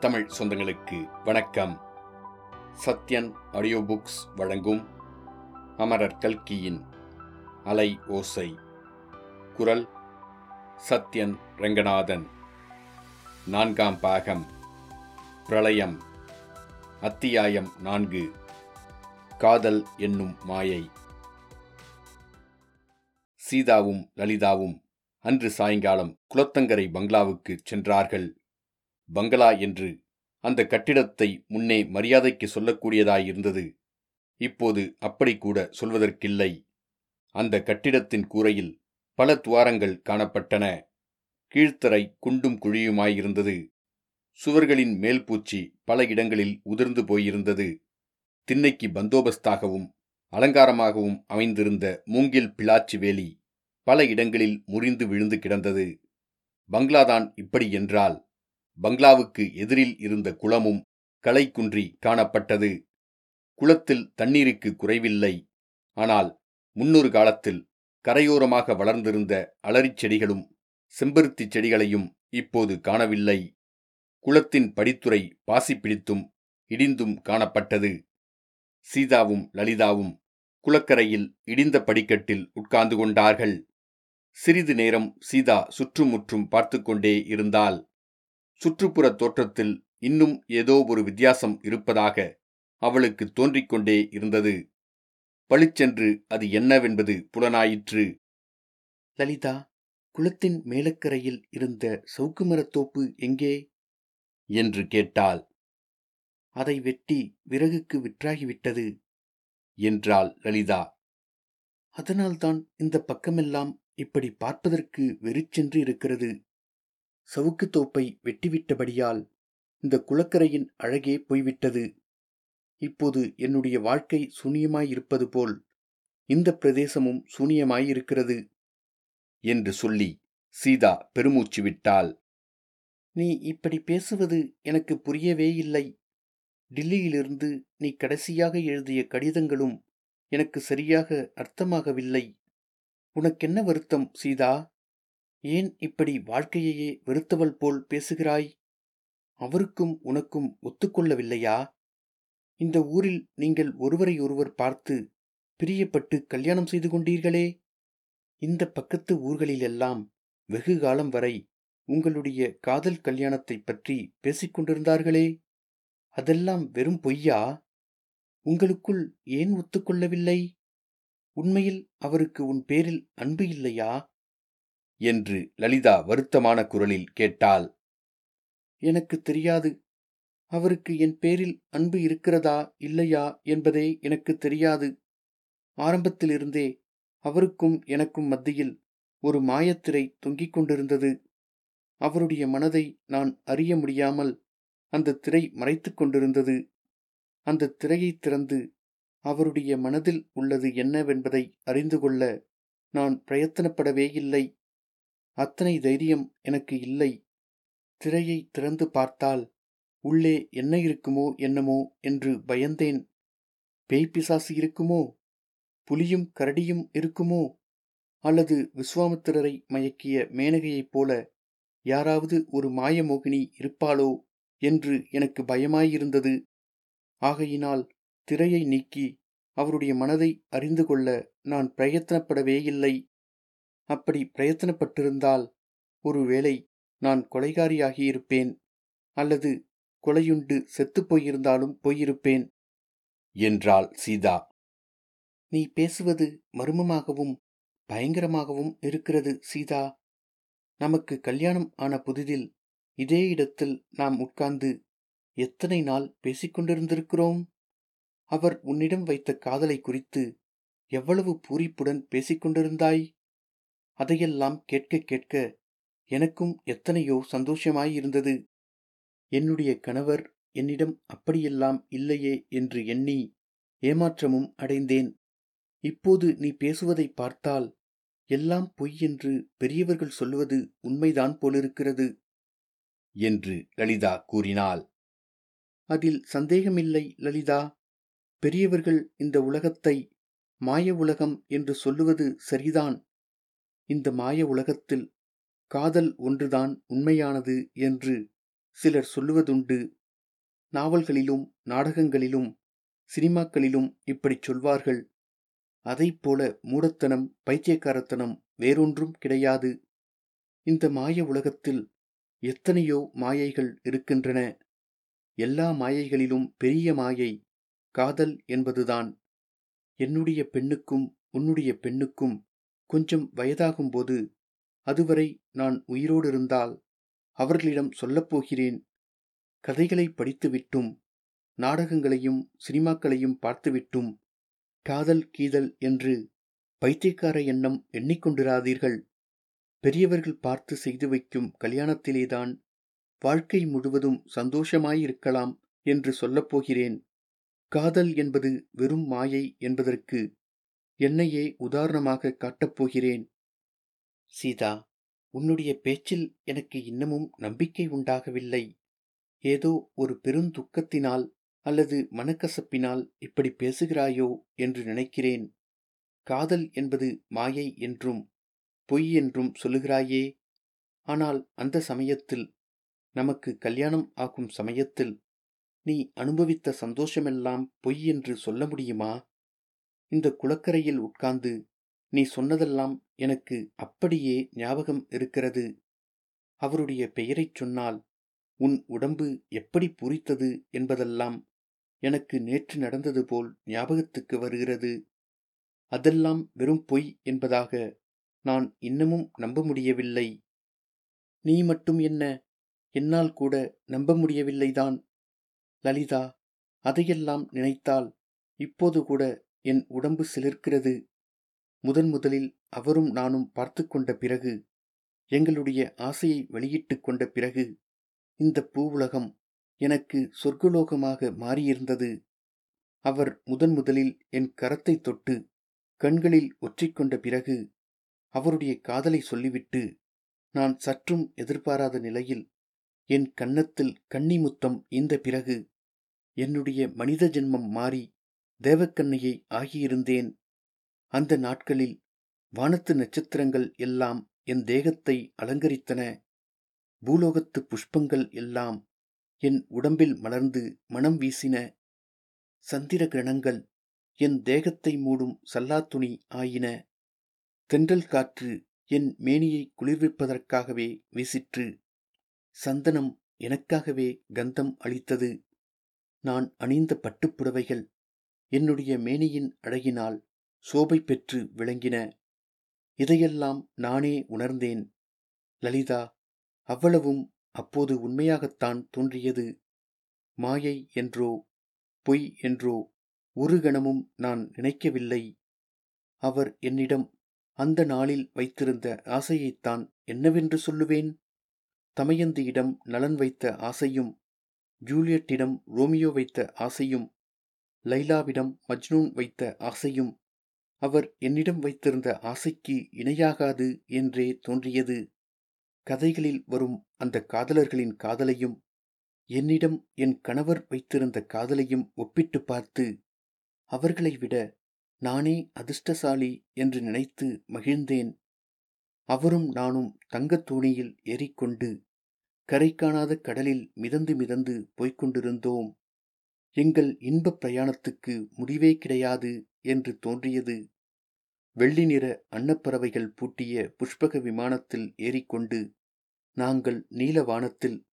தமிழ் சொந்தங்களுக்கு வணக்கம். Sathyan audio books வழங்கும் அமரர் கல்கியின் அலை ஓசை. குரல் சத்யன் ரங்கநாதன். நான்காம் பாகம். பிரளயம். அத்தியாயம் நான்கு. காதல் என்னும் மாயை. சீதாவும் லலிதாவும் அன்று சாயங்காலம் குலத்தங்கரை பங்களாவுக்கு சென்றார்கள். பங்களா என்று அந்த கட்டிடத்தை முன்னே மரியாதைக்கு சொல்லக்கூடியதாயிருந்தது. இப்போது அப்படி கூட சொல்வதற்கில்லை. அந்த கட்டிடத்தின் கூரையில் பல துவாரங்கள் காணப்பட்டன. கீழ்த்தரை குண்டும் குழியுமாயிருந்தது. சுவர்களின் மேல் பூச்சி பல இடங்களில் உதிர்ந்து போயிருந்தது. திண்ணைக்கு பந்தோபஸ்தாகவும் அலங்காரமாகவும் அமைந்திருந்த மூங்கில் பிளாச்சி வேலி பல இடங்களில் முறிந்து விழுந்து கிடந்தது. பங்களாதான் இப்படி என்றால் பங்களாவுக்கு எதிரில் இருந்த குளமும் களைக்குன்றி காணப்பட்டது. குளத்தில் தண்ணீருக்கு குறைவில்லை. ஆனால் முன்னொரு காலத்தில் கரையோரமாக வளர்ந்திருந்த அலரிச் செடிகளும் செம்பருத்திச் செடிகளையும் இப்போது காணவில்லை. குளத்தின் படித்துறை பாசி பிடித்தும் இடிந்தும் காணப்பட்டது. சீதாவும் லலிதாவும் குளக்கரையில் இடிந்த படிக்கட்டில் உட்கார்ந்து கொண்டார்கள். சிறிது நேரம் சீதா சுற்றுமுற்றும் பார்த்து கொண்டே இருந்தாள். சுற்றுப்புற தோற்றத்தில் இன்னும் ஏதோ ஒரு வித்தியாசம் இருப்பதாக அவளுக்கு தோன்றிக்கொண்டே இருந்தது. பளிச்சென்று அது என்னவென்பது புலனாயிற்று. லலிதா குளத்தின் மேலக்கரையில் இருந்த சவுக்கு மரத்தோப்பு எங்கே? என்று கேட்டாள். அதை வெட்டி விறகுக்கு விற்றாகிவிட்டது என்றாள் லலிதா. அதனால்தான் இந்த பக்கமெல்லாம் இப்படி பார்ப்பதற்கு வெறிச்சென்று இருக்கிறது சவுக்குத் தோப்பை வெட்டிவிட்டபடியால் இந்த குளக்கரையின் அழகே போய்விட்டது. இப்போது என்னுடைய வாழ்க்கை சூனியமாயிருப்பது போல் இந்த பிரதேசமும் சூனியமாயிருக்கிறது என்று சொல்லி சீதா பெருமூச்சு விட்டாள். நீ இப்படி பேசுவது எனக்கு புரியவே இல்லை. டில்லியிலிருந்து நீ கடைசியாக எழுதிய கடிதங்களும் எனக்கு சரியாக அர்த்தமாகவில்லை. உனக்கென்ன வருத்தம் சீதா? ஏன் இப்படி வாழ்க்கையையே வெறுத்தவள் போல் பேசுகிறாய்? அவருக்கும் உனக்கும் ஒத்துக்கொள்ளவில்லையா? இந்த ஊரில் நீங்கள் ஒருவரை ஒருவர் பார்த்து பிரியப்பட்டு கல்யாணம் செய்து கொண்டீர்களே? இந்த பக்கத்து ஊர்களிலெல்லாம் வெகு காலம் வரை உங்களுடைய காதல் கல்யாணத்தை பற்றி பேசிக்கொண்டிருந்தார்களே அதெல்லாம் வெறும் பொய்யா? உங்களுக்குள் ஏன் ஒத்துக்கொள்ளவில்லை? உண்மையில் அவருக்கு உன் பேரில் அன்பு இல்லையா? என்று லலிதா வருத்தமான குரலில் கேட்டாள். எனக்கு தெரியாது. அவருக்கு என் பேரில் அன்பு இருக்கிறதா இல்லையா என்பதே எனக்கு தெரியாது. ஆரம்பத்திலிருந்தே அவருக்கும் எனக்கும் மத்தியில் ஒரு மாயத்திரை தொங்கிக் கொண்டிருந்தது. அவருடைய மனதை நான் அறிய முடியாமல் அந்த திரை மறைத்து கொண்டிருந்தது. அந்த திரையை திறந்து அவருடைய மனதில் உள்ளது என்னவென்பதை அறிந்து கொள்ள நான் பிரயத்தனப்படவே இல்லை. அத்தனை தைரியம் எனக்கு இல்லை. திரையை திறந்து பார்த்தால் உள்ளே என்ன இருக்குமோ என்னமோ என்று பயந்தேன். பேய் பிசாசு இருக்குமோ? புலியும் கரடியும் இருக்குமோ? அல்லது விஸ்வாமித்திரரை மயக்கிய மேனகையைப் போல யாராவது ஒரு மாயமோகினி இருப்பாளோ என்று எனக்கு பயமாயிருந்தது. ஆகையினால் திரையை நீக்கி அவருடைய மனதை அறிந்து கொள்ள நான் பிரயத்தனப்படவே இல்லை அப்படி பிரயத்தனப்பட்டிருந்தால் ஒருவேளை நான் கொலைகாரியாகியிருப்பேன் அல்லது கொலையுண்டு செத்துப் போயிருந்தாலும் போயிருப்பேன். என்றாள் சீதா. நீ பேசுவது மர்மமாகவும் பயங்கரமாகவும் இருக்கிறது சீதா. நமக்கு கல்யாணம் ஆன புதிதில் இதே இடத்தில் நாம் உட்கார்ந்து எத்தனை நாள் பேசிக்கொண்டிருந்திருக்கிறோம் அவர் உன்னிடம் வைத்த காதலை குறித்து எவ்வளவு பூரிப்புடன் பேசிக்கொண்டிருந்தாய் அதையெல்லாம் கேட்க கேட்க எனக்கும் எத்தனையோ சந்தோஷமாயிருந்தது என்னுடைய கணவர் என்னிடம் அப்படியெல்லாம் இல்லையே என்று எண்ணி ஏமாற்றமும் அடைந்தேன். இப்போது நீ பேசுவதை பார்த்தால் எல்லாம் பொய் என்று பெரியவர்கள் சொல்லுவது உண்மைதான் போலிருக்கிறது என்று லலிதா கூறினாள். அதில் சந்தேகமில்லை லலிதா. பெரியவர்கள் இந்த உலகத்தை மாய உலகம் என்று சொல்லுவது சரிதான். இந்த மாய உலகத்தில் காதல் ஒன்றுதான் உண்மையானது என்று சிலர் சொல்லுவதுண்டு. நாவல்களிலும் நாடகங்களிலும் சினிமாக்களிலும் இப்படிச் சொல்வார்கள். அதைப் போல மூடத்தனம் பைத்தியக்காரத்தனம் வேறொன்றும் கிடையாது. இந்த மாய உலகத்தில் எத்தனையோ மாயைகள் இருக்கின்றன. எல்லா மாயைகளிலும் பெரிய மாயை காதல் என்பதுதான். என்னுடைய பெண்ணுக்கும் உன்னுடைய பெண்ணுக்கும் கொஞ்சம் வயதாகும்போது அதுவரை நான் உயிரோடு இருந்தால் அவர்களிடம் சொல்லப்போகிறேன். கதைகளை படித்துவிட்டும் நாடகங்களையும் சினிமாக்களையும் பார்த்துவிட்டும் காதல் கீதல் என்று பைத்தியக்கார எண்ணம் எண்ணிக்கொண்டிராதீர்கள் பெரியவர்கள் பார்த்து செய்து வைக்கும் கல்யாணத்திலேதான் வாழ்க்கை முழுவதும் சந்தோஷமாயிருக்கலாம் என்று சொல்லப்போகிறேன். காதல் என்பது வெறும் மாயை என்பதற்கு என்னையே உதாரணமாக காட்டப்போகிறேன் சீதா உன்னுடைய பேச்சில் எனக்கு இன்னமும் நம்பிக்கை உண்டாகவில்லை. ஏதோ ஒரு பெருந்துக்கத்தினால் அல்லது மனக்கசப்பினால் இப்படி பேசுகிறாயோ என்று நினைக்கிறேன். காதல் என்பது மாயை என்றும் பொய் என்றும் சொல்லுகிறாயே. ஆனால் அந்த சமயத்தில் நமக்கு கல்யாணம் ஆகும் சமயத்தில் நீ அனுபவித்த சந்தோஷமெல்லாம் பொய் என்று சொல்ல முடியுமா? இந்த குளக்கரையில் உட்கார்ந்து நீ சொன்னதெல்லாம் எனக்கு அப்படியே ஞாபகம் இருக்கிறது. அவருடைய பெயரைச் சொன்னால் உன் உடம்பு எப்படி பூரித்தது என்பதெல்லாம் எனக்கு நேற்று நடந்தது போல் ஞாபகத்துக்கு வருகிறது. அதெல்லாம் வெறும் பொய் என்பதாக நான் இன்னமும் நம்ப முடியவில்லை. நீ மட்டும் என்ன என்னால் கூட நம்ப முடியவில்லைதான்? லலிதா அதையெல்லாம் நினைத்தால் இப்போது கூட என் உடம்பு சிலிர்க்கிறது. முதன் முதலில் அவரும் நானும் பார்த்து கொண்ட பிறகு எங்களுடைய ஆசையை வெளியிட்டு கொண்ட பிறகு இந்த பூவுலகம் எனக்கு சொர்க்கலோகமாக மாறியிருந்தது. அவர் முதன் முதலில் என் கரத்தை தொட்டு கண்களில் ஒற்றிக்கொண்ட பிறகு அவருடைய காதலை சொல்லிவிட்டு நான் சற்றும் எதிர்பாராத நிலையில் என் கன்னத்தில் கன்னிமுத்தம் இந்த பிறகு என்னுடைய மனித ஜென்மம் மாறி தேவக்கண்ணையை ஆகியிருந்தேன். அந்த நாட்களில் வானத்து நட்சத்திரங்கள் எல்லாம் என் தேகத்தை அலங்கரித்தன. பூலோகத்து புஷ்பங்கள் எல்லாம் என் உடம்பில் மலர்ந்து மனம் வீசின. சந்திர கிரணங்கள் என் தேகத்தை மூடும் சல்லாத்துணி ஆயின. தென்றல் காற்று என் மேனியை குளிர்விப்பதற்காகவே வீசிற்று. சந்தனம் எனக்காகவே கந்தம் அளித்தது. நான் அணிந்த பட்டுப்புடவைகள் என்னுடைய மேனியின் அழகினால் சோபை பெற்று விளங்கின. இதையெல்லாம் நானே உணர்ந்தேன். லலிதா அவ்வளவும் அப்போது உண்மையாகத்தான் தோன்றியது. மாயை என்றோ பொய் என்றோ ஒரு கணமும் நான் நினைக்கவில்லை. அவர் என்னிடம் அந்த நாளில் வைத்திருந்த ஆசையைத்தான் என்னவென்று சொல்லுவேன்? தமயந்தியிடம் நலன் வைத்த ஆசையும் ஜூலியட்டிடம் ரோமியோ வைத்த ஆசையும் லைலாவிடம் மஜ்னூன் வைத்த ஆசையும் அவர் என்னிடம் வைத்திருந்த ஆசைக்கு இணையாகாது என்றே தோன்றியது. கதைகளில் வரும் அந்த காதலர்களின் காதலையும் என்னிடம் என் கணவர் வைத்திருந்த காதலையும் ஒப்பிட்டு பார்த்து அவர்களை விட நானே அதிர்ஷ்டசாலி என்று நினைத்து மகிழ்ந்தேன். அவரும் நானும் தங்கத் தோணியில் ஏறிக்கொண்டு கரை காணாத கடலில் மிதந்து மிதந்து போய்க் கொண்டிருந்தோம். எங்கள் இன்பப் பிரயாணத்துக்கு முடிவே கிடையாது என்று தோன்றியது. வெள்ளி நிற அன்னப்பறவைகள் பூட்டிய புஷ்பக விமானத்தில் ஏறிக்கொண்டு நாங்கள் நீல வானத்தில்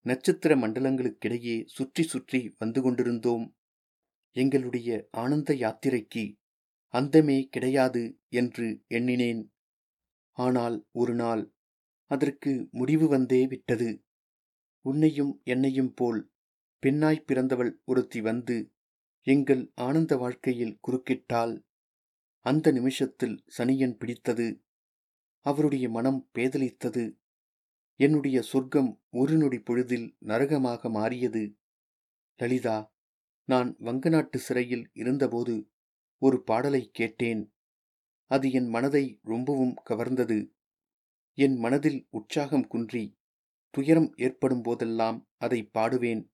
நட்சத்திர மண்டலங்களுக்கிடையே சுற்றி சுற்றி வந்து கொண்டிருந்தோம். எங்களுடைய ஆனந்த யாத்திரைக்கு அந்தமே கிடையாது என்று எண்ணினேன். ஆனால் ஒரு நாள் அதற்கு முடிவு வந்தே விட்டது. உன்னையும் என்னையும் போல் பெண்ணாய் பிறந்தவள் ஒருத்தி வந்து எங்கள் ஆனந்த வாழ்க்கையில் குறுக்கிட்டால் அந்த நிமிஷத்தில் சனியன் பிடித்தது. அவருடைய மனம் பேதலித்தது. என்னுடைய சொர்க்கம் ஒரு நொடி பொழுதில் நரகமாக மாறியது. லலிதா நான் வங்கநாட்டு சிறையில் இருந்தபோது ஒரு பாடலை கேட்டேன். அது என் மனதை ரொம்பவும் கவர்ந்தது. என் மனதில் உற்சாகம் குன்றி துயரம் ஏற்படும் போதெல்லாம் அதை பாடுவேன்.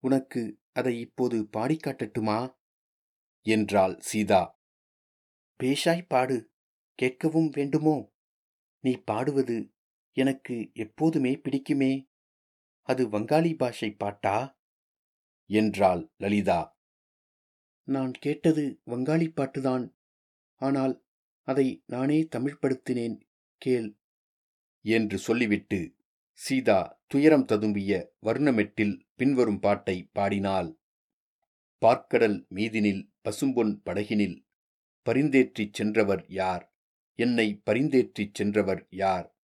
உனக்கு அதை இப்போது பாடிக் காட்டட்டுமா? என்றாள் சீதா. பேஷாய் பாடு கேட்கவும் வேண்டுமோ? நீ பாடுவது எனக்கு எப்போதுமே பிடிக்குமே. அது வங்காளி பாஷை பாட்டா? என்றாள் லலிதா. நான் கேட்டது வங்காளி பாட்டுதான். ஆனால் அதை நானே தமிழ்படுத்தினேன் கேள். என்று சொல்லிவிட்டு சீதா துயரம் ததும்பிய வர்ணமெட்டில் பின்வரும் பாட்டை பாடினாள். பார்க்கடல் மீதினில் பசும்பொன் படகினில் பரிந்தேற்றிச் சென்றவர் யார்? என்னை பரிந்தேற்றிச் சென்றவர் யார்?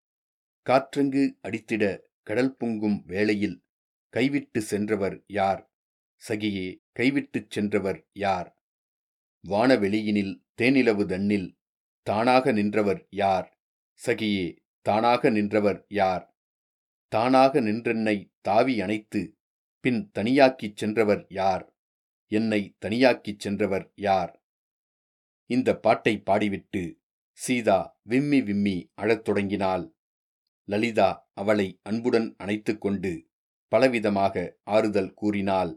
காற்றங்கு அடித்திட கடல் பொங்கும் வேளையில் கைவிட்டு சென்றவர் யார்? சகியே கைவிட்டுச் சென்றவர் யார்? வானவெளியினில் தேனிலவு தன்னில் தானாக நின்றவர் யார்? சகியே தானாக நின்றவர் யார்? தானாக நின்றென்னை தாவி அணைத்து பின் தனியாக்கிச் சென்றவர் யார்? என்னை தனியாக்கிச் சென்றவர் யார்? இந்த பாட்டை பாடிவிட்டு சீதா விம்மி விம்மி அழத் தொடங்கினாள். லலிதா அவளை அன்புடன் அணைத்துக்கொண்டு பலவிதமாக ஆறுதல் கூறினாள்.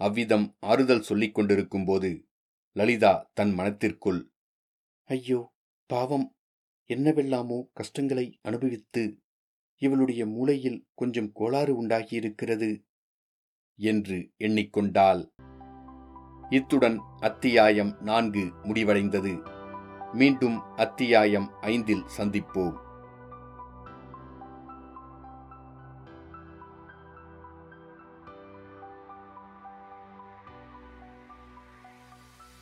அவ்விதம் ஆறுதல் சொல்லிக் கொண்டிருக்கும்போது லலிதா தன் மனத்திற்குள் ஐயோ பாவம்! என்னவெல்லாமோ கஷ்டங்களை அனுபவித்து இவளுடைய மூளையில் கொஞ்சம் கோளாறு உண்டாகியிருக்கிறது என்று எண்ணிக்கொண்டாள். இத்துடன் அத்தியாயம் நான்கு முடிவடைந்தது. மீண்டும் அத்தியாயம் ஐந்தில் சந்திப்போம்.